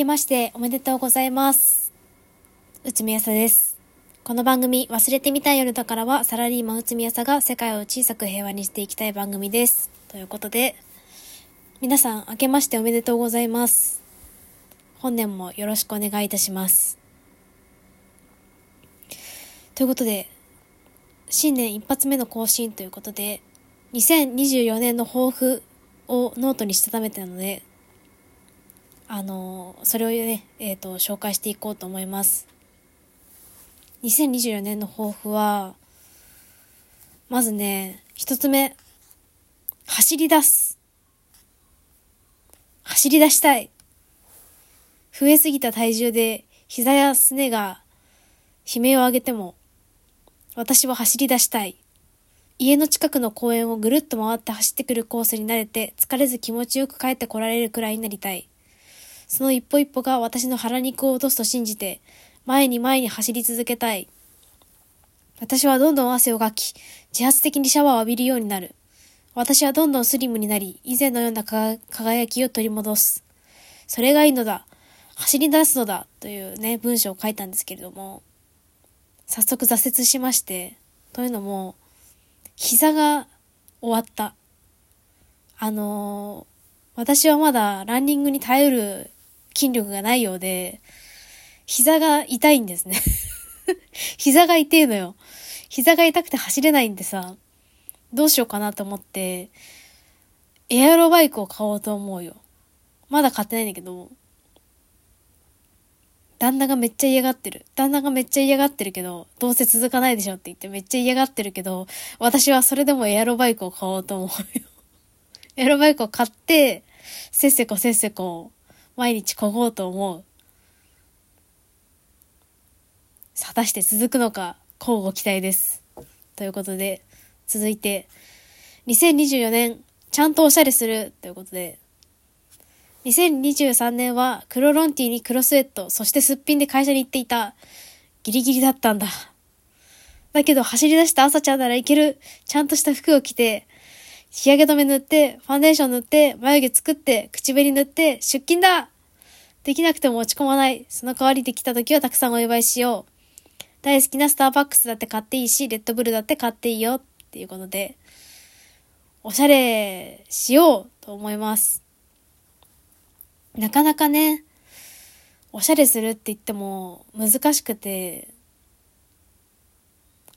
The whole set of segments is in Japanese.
けましておめでとうございます。内宮さです。この番組、忘れてみたい夜だからは、サラリーマン内宮さが世界を小さく平和にしていきたい番組です。ということで、皆さん、明けましておめでとうございます。本年もよろしくお願いいたします。ということで、新年一発目の更新ということで、2024年の抱負をノートにしたためてたので、あの、それをね、えっ、ー、と、紹介していこうと思います。2024年の抱負は、まずね、一つ目、走り出す。走り出したい。増えすぎた体重で膝やすねが悲鳴を上げても、私は走り出したい。家の近くの公園をぐるっと回って走ってくるコースに慣れて疲れず気持ちよく帰ってこられるくらいになりたい。その一歩一歩が私の腹肉を落とすと信じて、前に前に走り続けたい。私はどんどん汗をかき、自発的にシャワーを浴びるようになる。私はどんどんスリムになり、以前のような輝きを取り戻す。それがいいのだ。走り出すのだ。というね、文章を書いたんですけれども、早速挫折しまして、というのも、膝が終わった。あのー、私はまだランニングに耐える筋力がないようで、膝が痛いんですね 膝が痛いのよ。膝が痛くて走れないんでさ、どうしようかなと思って、エアロバイクを買おうと思うよ。まだ買ってないんだけど、旦那がめっちゃ嫌がってる。旦那がめっちゃ嫌がってるけど、どうせ続かないでしょって言ってめっちゃ嫌がってるけど、私はそれでもエアロバイクを買おうと思うよ。エアロバイクを買って、せっせこせっせこ毎日こごうと思う。果たして続くのか、交互期待です。ということで、続いて、2024年、ちゃんとおしゃれするということで、2023年は黒ロンティーに黒スウェット、そしてすっぴんで会社に行っていた。ギリギリだったんだ。だけど走り出した朝ちゃんならいける。ちゃんとした服を着て、日焼け止め塗って、ファンデーション塗って、眉毛作って、口紅塗って、出勤だできなくても落ち込まない。その代わりできた時はたくさんお祝いしよう。大好きなスターバックスだって買っていいし、レッドブルだって買っていいよ。っていうことで、おしゃれしようと思います。なかなかね、おしゃれするって言っても難しくて、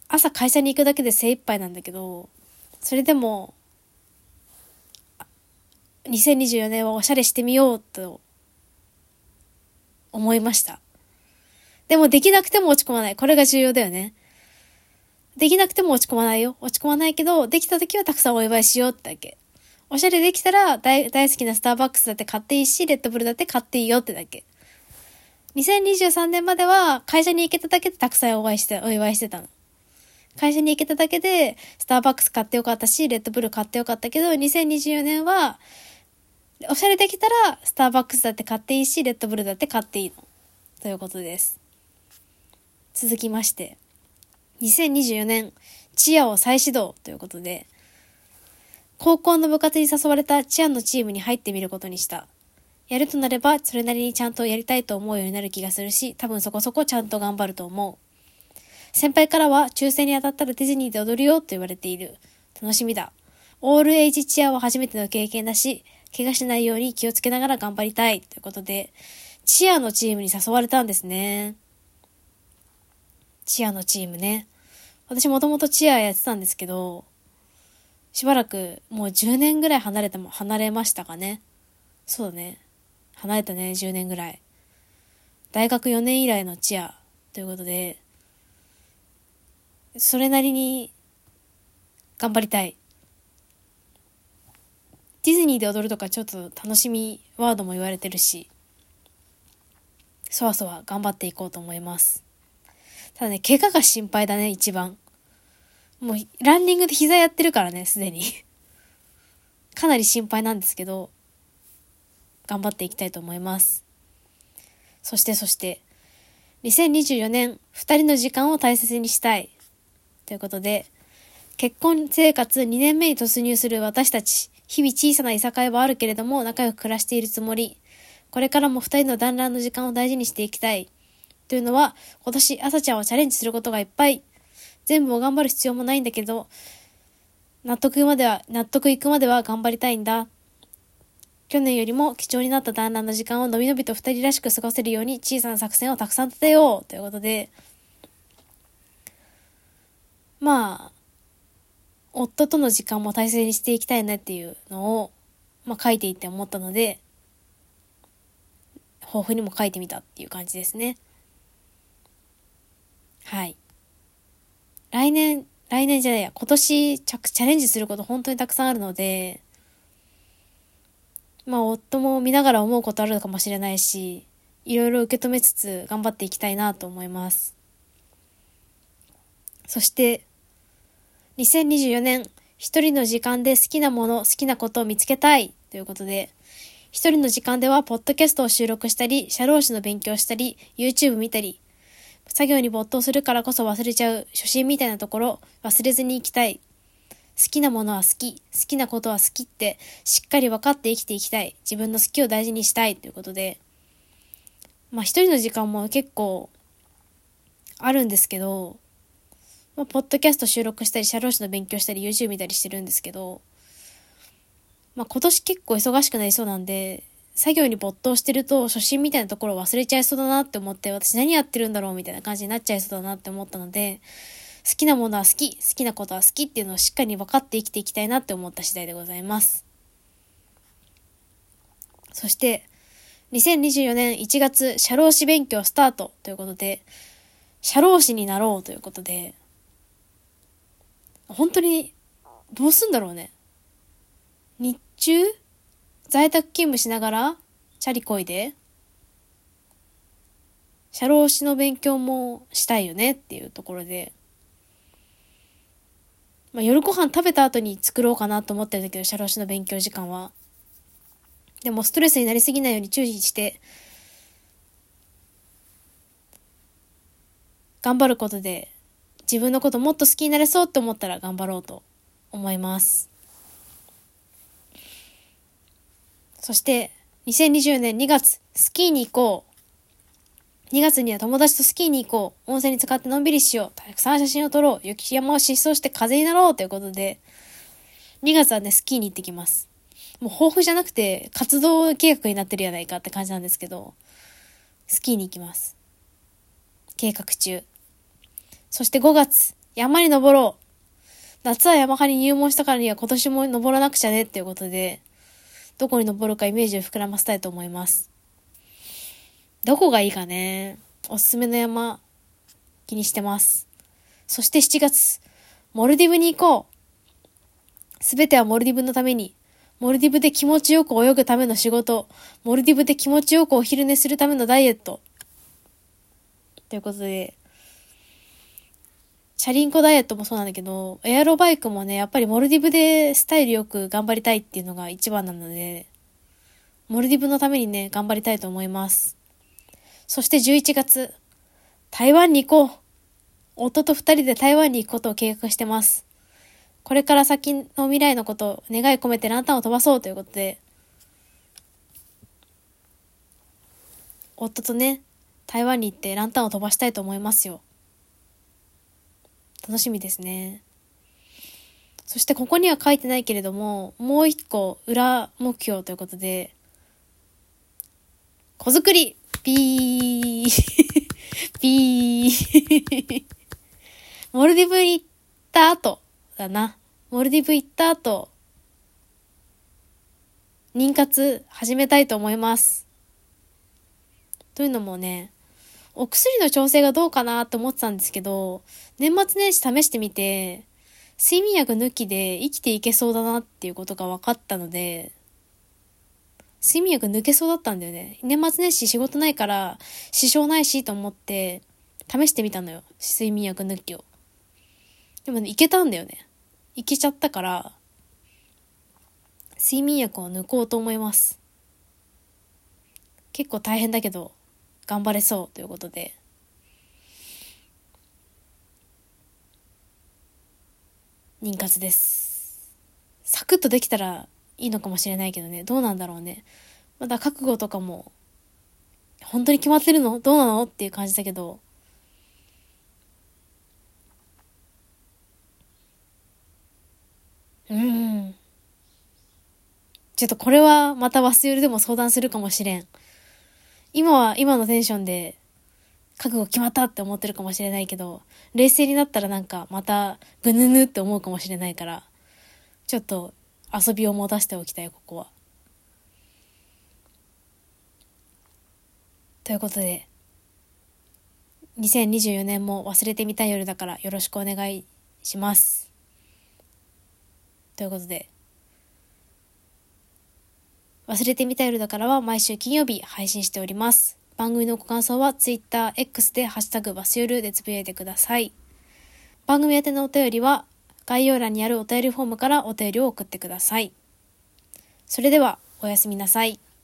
朝会社に行くだけで精一杯なんだけど、それでも2024年はおしゃれしてみようと思いました。でもできなくても落ち込まない。これが重要だよね。できなくても落ち込まないよ。落ち込まないけど、できた時はたくさんお祝いしようってだけ。おしゃれできたら大大好きなスターバックスだって買っていいし、レッドブルだって買っていいよってだけ。2023年までは会社に行けただけでたくさんお祝いして、お祝いしてたの。会社に行けただけで、スターバックス買ってよかったし、レッドブル買ってよかったけど、2024年は、おしゃれできたら、スターバックスだって買っていいし、レッドブルだって買っていいの。ということです。続きまして、2024年、チアを再始動ということで、高校の部活に誘われたチアのチームに入ってみることにした。やるとなれば、それなりにちゃんとやりたいと思うようになる気がするし、多分そこそこちゃんと頑張ると思う。先輩からは、抽選に当たったらディズニーで踊るよと言われている。楽しみだ。オールエイジチアは初めての経験だし、怪我しないように気をつけながら頑張りたい。ということで、チアのチームに誘われたんですね。チアのチームね。私もともとチアやってたんですけど、しばらくもう10年ぐらい離れても、離れましたかね。そうだね。離れたね、10年ぐらい。大学4年以来のチアということで、それなりに頑張りたい。ディズニーで踊るとかちょっと楽しみワードも言われてるし、そわそわ頑張っていこうと思います。ただね、怪我が心配だね、一番。もう、ランニングで膝やってるからね、すでにかなり心配なんですけど、頑張っていきたいと思います。そしてそして、2024年、二人の時間を大切にしたい。ということで、結婚生活2年目に突入する私たち。日々小さないさかいはあるけれども仲良く暮らしているつもり。これからも二人の団らんの時間を大事にしていきたい。というのは、今年朝ちゃんはチャレンジすることがいっぱい。全部を頑張る必要もないんだけど、納得までは、納得いくまでは頑張りたいんだ。去年よりも貴重になった団らんの時間をのびのびと二人らしく過ごせるように小さな作戦をたくさん立てようということで、まあ、夫との時間も大切にしていきたいなっていうのを、まあ書いていって思ったので、抱負にも書いてみたっていう感じですね。はい。来年、来年じゃないや、今年チャレンジすること本当にたくさんあるので、まあ夫も見ながら思うことあるかもしれないし、いろいろ受け止めつつ頑張っていきたいなと思います。そして、2024年、一人の時間で好きなもの、好きなことを見つけたいということで、一人の時間では、ポッドキャストを収録したり、社労士の勉強したり、YouTube 見たり、作業に没頭するからこそ忘れちゃう初心みたいなところ、忘れずに行きたい。好きなものは好き、好きなことは好きって、しっかり分かって生きていきたい。自分の好きを大事にしたいということで、まあ一人の時間も結構あるんですけど、まあ、ポッドキャスト収録したり、社労士の勉強したり、YouTube 見たりしてるんですけど、まあ、今年結構忙しくなりそうなんで、作業に没頭してると初心みたいなところを忘れちゃいそうだなって思って、私何やってるんだろうみたいな感じになっちゃいそうだなって思ったので、好きなものは好き、好きなことは好きっていうのをしっかり分かって生きていきたいなって思った次第でございます。そして、2024年1月、社労士勉強スタートということで、社労士になろうということで、本当に、どうすんだろうね。日中在宅勤務しながら、チャリこいで、社労士の勉強もしたいよねっていうところで、まあ、夜ご飯食べた後に作ろうかなと思ってるんだけど、社労士の勉強時間は。でもストレスになりすぎないように注意して、頑張ることで自分のこともっと好きになれそうって思ったら頑張ろうと思います。そして、2020年2月、スキーに行こう。2月には友達とスキーに行こう。温泉に使ってのんびりしよう。たくさん写真を撮ろう。雪山を疾走して風になろうということで、2月はね、スキーに行ってきます。もう抱負じゃなくて、活動計画になってるやないかって感じなんですけど、スキーに行きます。計画中。そして5月、山に登ろう。夏は山派に入門したからには今年も登らなくちゃねっていうことで、どこに登るかイメージを膨らませたいと思います。どこがいいかね。おすすめの山、気にしてます。そして7月、モルディブに行こう。すべてはモルディブのために。モルディブで気持ちよく泳ぐための仕事。モルディブで気持ちよくお昼寝するためのダイエット。ということで、チャリンコダイエットもそうなんだけど、エアロバイクもね、やっぱりモルディブでスタイルよく頑張りたいっていうのが一番なので、モルディブのためにね、頑張りたいと思います。そして11月、台湾に行こう。夫と二人で台湾に行くことを計画してます。これから先の未来のことを願い込めてランタンを飛ばそうということで、夫とね、台湾に行ってランタンを飛ばしたいと思いますよ。楽しみですね。そしてここには書いてないけれども、もう一個裏目標ということで、子作りピーピーモルディブ行った後だな。モルディブ行った後、妊活始めたいと思います。というのもね、お薬の調整がどうかなって思ってたんですけど、年末年始試してみて、睡眠薬抜きで生きていけそうだなっていうことが分かったので、睡眠薬抜けそうだったんだよね。年末年始仕事ないから、支障ないしと思って、試してみたのよ。睡眠薬抜きを。でもね、いけたんだよね。いけちゃったから、睡眠薬を抜こうと思います。結構大変だけど、頑張れそうということで。妊活です。サクッとできたらいいのかもしれないけどね、どうなんだろうね。まだ覚悟とかも本当に決まってるの？どうなの？っていう感じだけど。うん。ちょっとこれはまた忘れるでも相談するかもしれん。今は今のテンションで覚悟決まったって思ってるかもしれないけど、冷静になったらなんかまたぐぬぬって思うかもしれないから、ちょっと遊びを持たせておきたい、ここは。ということで、2024年も忘れてみたい夜だからよろしくお願いします。ということで、忘れてみた夜だからは毎週金曜日配信しております。番組のご感想は Twitter、X でハッシュタグバスヨルでつぶやいてください。番組宛てのお便りは概要欄にあるお便りフォームからお便りを送ってください。それではおやすみなさい。